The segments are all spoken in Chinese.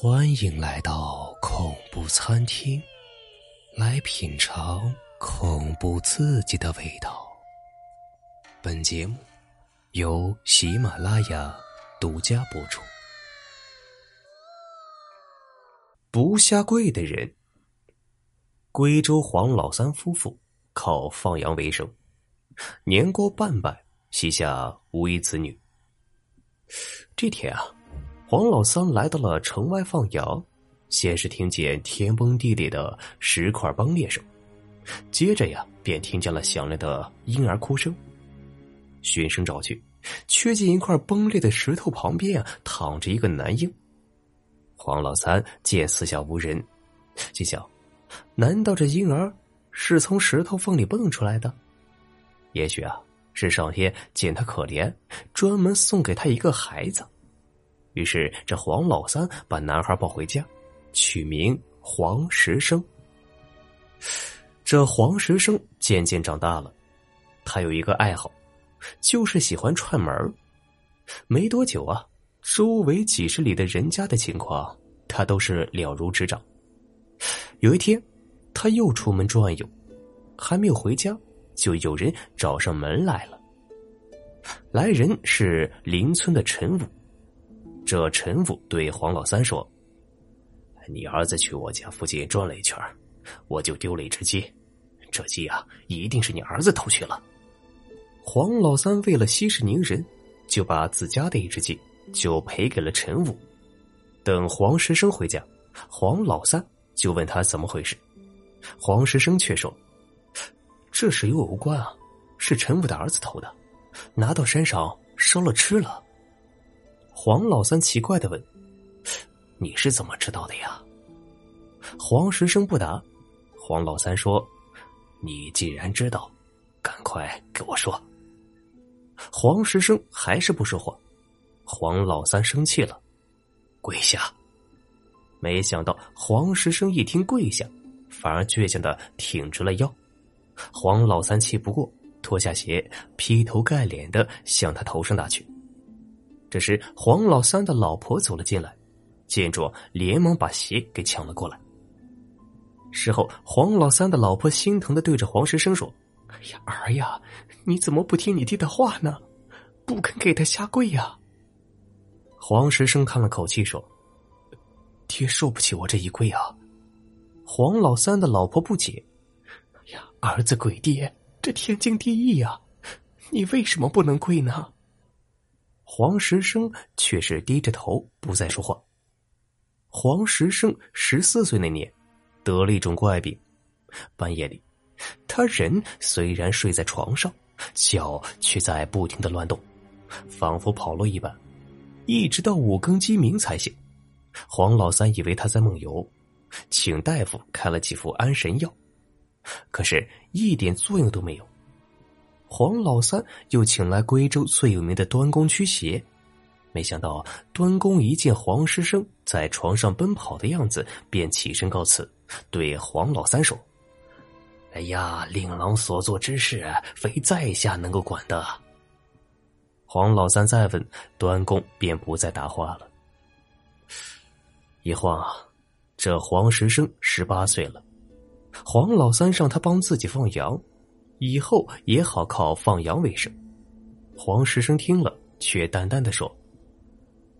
欢迎来到恐怖餐厅，来品尝恐怖刺激的味道。本节目由喜马拉雅独家播出。不下跪的人。贵州黄老三夫妇靠放羊为生，年过半百，膝下无一子女。这天啊。黄老三来到了城外放羊，先是听见天崩地裂的石块崩裂声，接着呀，便听见了响亮的婴儿哭声。循声找去，却见一块崩裂的石头旁边啊，躺着一个男婴。黄老三见四下无人，心想：难道这婴儿是从石头缝里蹦出来的？也许啊，是上天见他可怜，专门送给他一个孩子。于是，这黄老三把男孩抱回家，取名黄石生。这黄石生渐渐长大了，他有一个爱好，就是喜欢串门没多久啊，周围几十里的人家的情况，他都是了如指掌。有一天，他又出门转悠，还没有回家，就有人找上门来了。来人是邻村的陈武。这陈武对黄老三说：“你儿子去我家附近转了一圈，我就丢了一只鸡。这鸡啊，一定是你儿子偷去了。”黄老三为了息事宁人，就把自家的一只鸡就赔给了陈武。等黄石生回家，黄老三就问他怎么回事。黄石生却说：“这事与我无关啊，是陈武的儿子偷的，拿到山上烧了吃了。”黄老三奇怪的问：“你是怎么知道的呀？”黄石生不答。黄老三说：“你既然知道，赶快给我说。”黄石生还是不说话。黄老三生气了，跪下。没想到黄石生一听跪下，反而倔强的挺直了腰。黄老三气不过，脱下鞋，劈头盖脸的向他头上打去。这时，黄老三的老婆走了进来，见状，连忙把鞋给抢了过来。事后，黄老三的老婆心疼的对着黄石生说：“哎呀，儿呀，你怎么不听你爹的话呢？不肯给他下跪呀？”黄石生叹了口气说：“爹受不起我这一跪啊。”黄老三的老婆不解：“哎呀，儿子跪爹，这天经地义呀，你为什么不能跪呢？”黄石生却是低着头不再说话。黄石生十四岁那年，得了一种怪病，半夜里，他人虽然睡在床上，脚却在不停的乱动，仿佛跑了一般，一直到五更鸡鸣才醒。黄老三以为他在梦游，请大夫开了几副安神药，可是一点作用都没有。黄老三又请来贵州最有名的端公驱邪，没想到端公一见黄师生在床上奔跑的样子，便起身告辞，对黄老三说：“哎呀，令郎所做之事，非在下能够管的。”黄老三再问端公，便不再答话了。一晃，这黄石生十八岁了，黄老三让他帮自己放羊。以后也好靠放羊为生。黄石生听了，却淡淡的说：“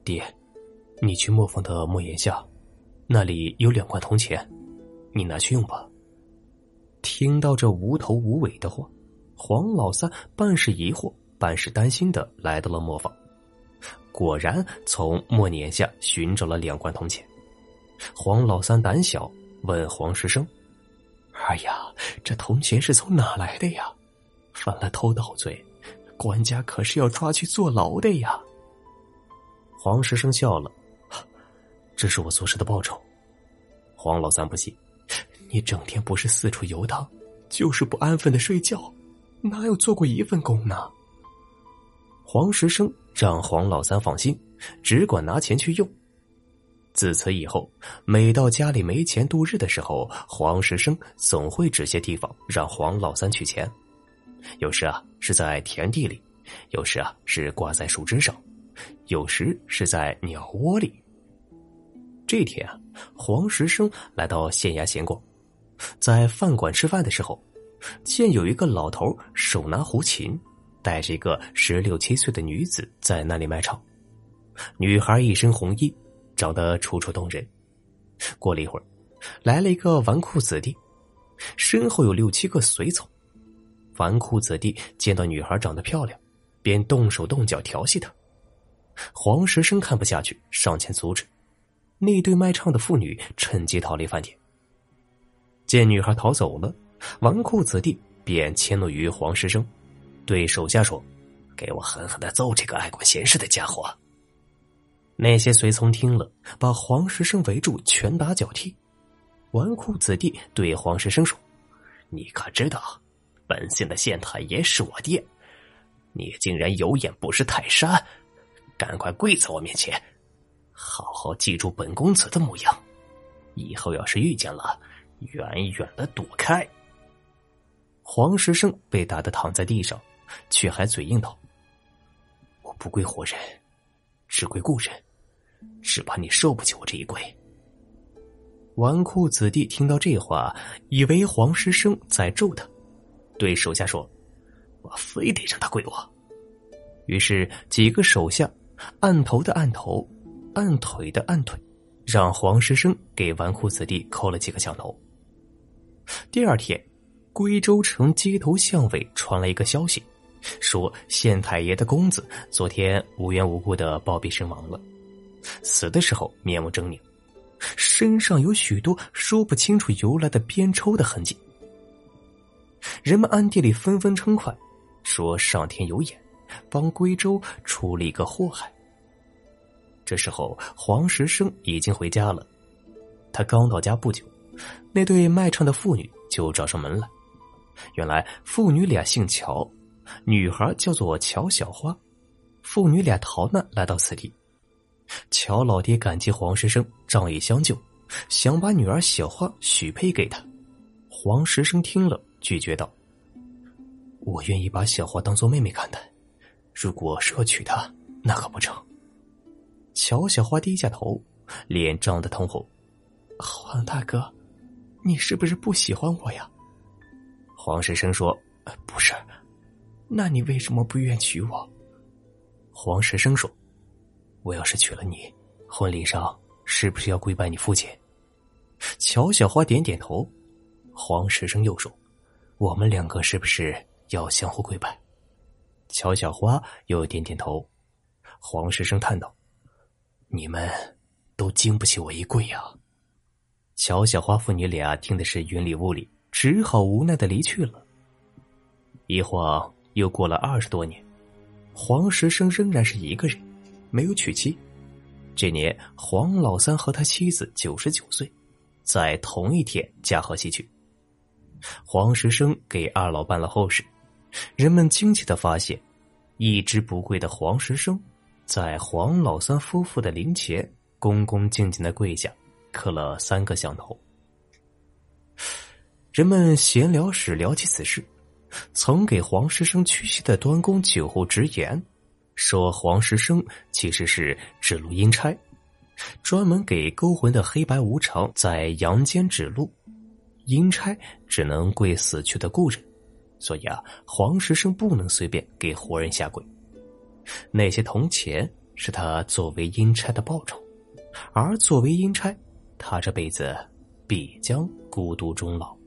爹，你去磨坊的磨眼下，那里有两块铜钱，你拿去用吧。”听到这无头无尾的话，黄老三半是疑惑，半是担心的来到了磨坊，果然从磨碾下寻找了两罐铜钱。黄老三胆小，问黄石生。哎呀，这铜钱是从哪来的呀？犯了偷盗罪，官家可是要抓去坐牢的呀！黄石生笑了，这是我做事的报酬。黄老三不信，你整天不是四处游荡，就是不安分的睡觉，哪有做过一份工呢？黄石生让黄老三放心，只管拿钱去用。自此以后，每到家里没钱度日的时候，黄石生总会指些地方让黄老三取钱。有时啊是在田地里，有时啊是挂在树枝上，有时是在鸟窝里。这天啊，黄石生来到县衙闲逛，在饭馆吃饭的时候，见有一个老头手拿胡琴，带着一个十六七岁的女子在那里卖唱。女孩一身红衣，长得楚楚动人。过了一会儿，来了一个纨绔子弟，身后有六七个随从。纨绔子弟见到女孩长得漂亮，便动手动脚调戏她。黄石生看不下去，上前阻止。那对卖唱的妇女趁机逃离饭店。见女孩逃走了，纨绔子弟便迁怒于黄石生，对手下说：“给我狠狠的揍这个爱管闲事的家伙！”那些随从听了，把黄石生围住，拳打脚踢。纨绔子弟对黄石生说：“你可知道，本县的县太爷是我爹？你竟然有眼不识泰山！赶快跪在我面前，好好记住本公子的模样。以后要是遇见了，远远的躲开。”黄石生被打得躺在地上，却还嘴硬道：“我不跪活人，只跪故人。”只怕你受不起我这一跪。纨绔子弟听到这话，以为黄师生在咒他，对手下说：“我非得让他跪我。”于是几个手下按头的按头，按腿的按腿，让黄师生给纨绔子弟扣了几个响头。第二天，归州城街头巷尾传来一个消息，说县太爷的公子昨天无缘无故的暴毙身亡了。死的时候面目狰狞，身上有许多说不清楚由来的鞭抽的痕迹。人们暗地里纷纷称快，说上天有眼，帮归州出了一个祸害。这时候黄石生已经回家了，他刚到家不久，那对卖唱的妇女就找上门来。原来父女俩姓乔，女孩叫做乔小花，父女俩逃难来到此地。乔老爹感激黄石生仗义相救，想把女儿小花许配给他。黄石生听了，拒绝道：“我愿意把小花当做妹妹看待，如果是要娶她，那可不成。”乔小花低下头，脸涨得通红。黄大哥，你是不是不喜欢我呀？黄石生说：“不是。”那你为什么不愿娶我？黄石生说。我要是娶了你，婚礼上是不是要跪拜你父亲？乔小花点点头。黄石生又说：“我们两个是不是要相互跪拜？”乔小花又点点头。黄石生叹道：“你们都经不起我一跪呀。”乔小花父女俩听的是云里雾里，只好无奈的离去了。一晃又过了二十多年，黄石生仍然是一个人。没有娶妻。这年，黄老三和他妻子九十九岁，在同一天驾鹤西去。黄石生给二老办了后事，人们惊奇的发现，一直不跪的黄石生，在黄老三夫妇的灵前恭恭敬敬的跪下，磕了三个响头。人们闲聊时聊起此事，曾给黄石生屈膝的端公酒后直言。说黄石生其实是指路阴差，专门给勾魂的黑白无常在阳间指路。阴差只能跪死去的故人，所以啊，黄石生不能随便给活人下跪。那些铜钱是他作为阴差的报酬，而作为阴差，他这辈子必将孤独终老。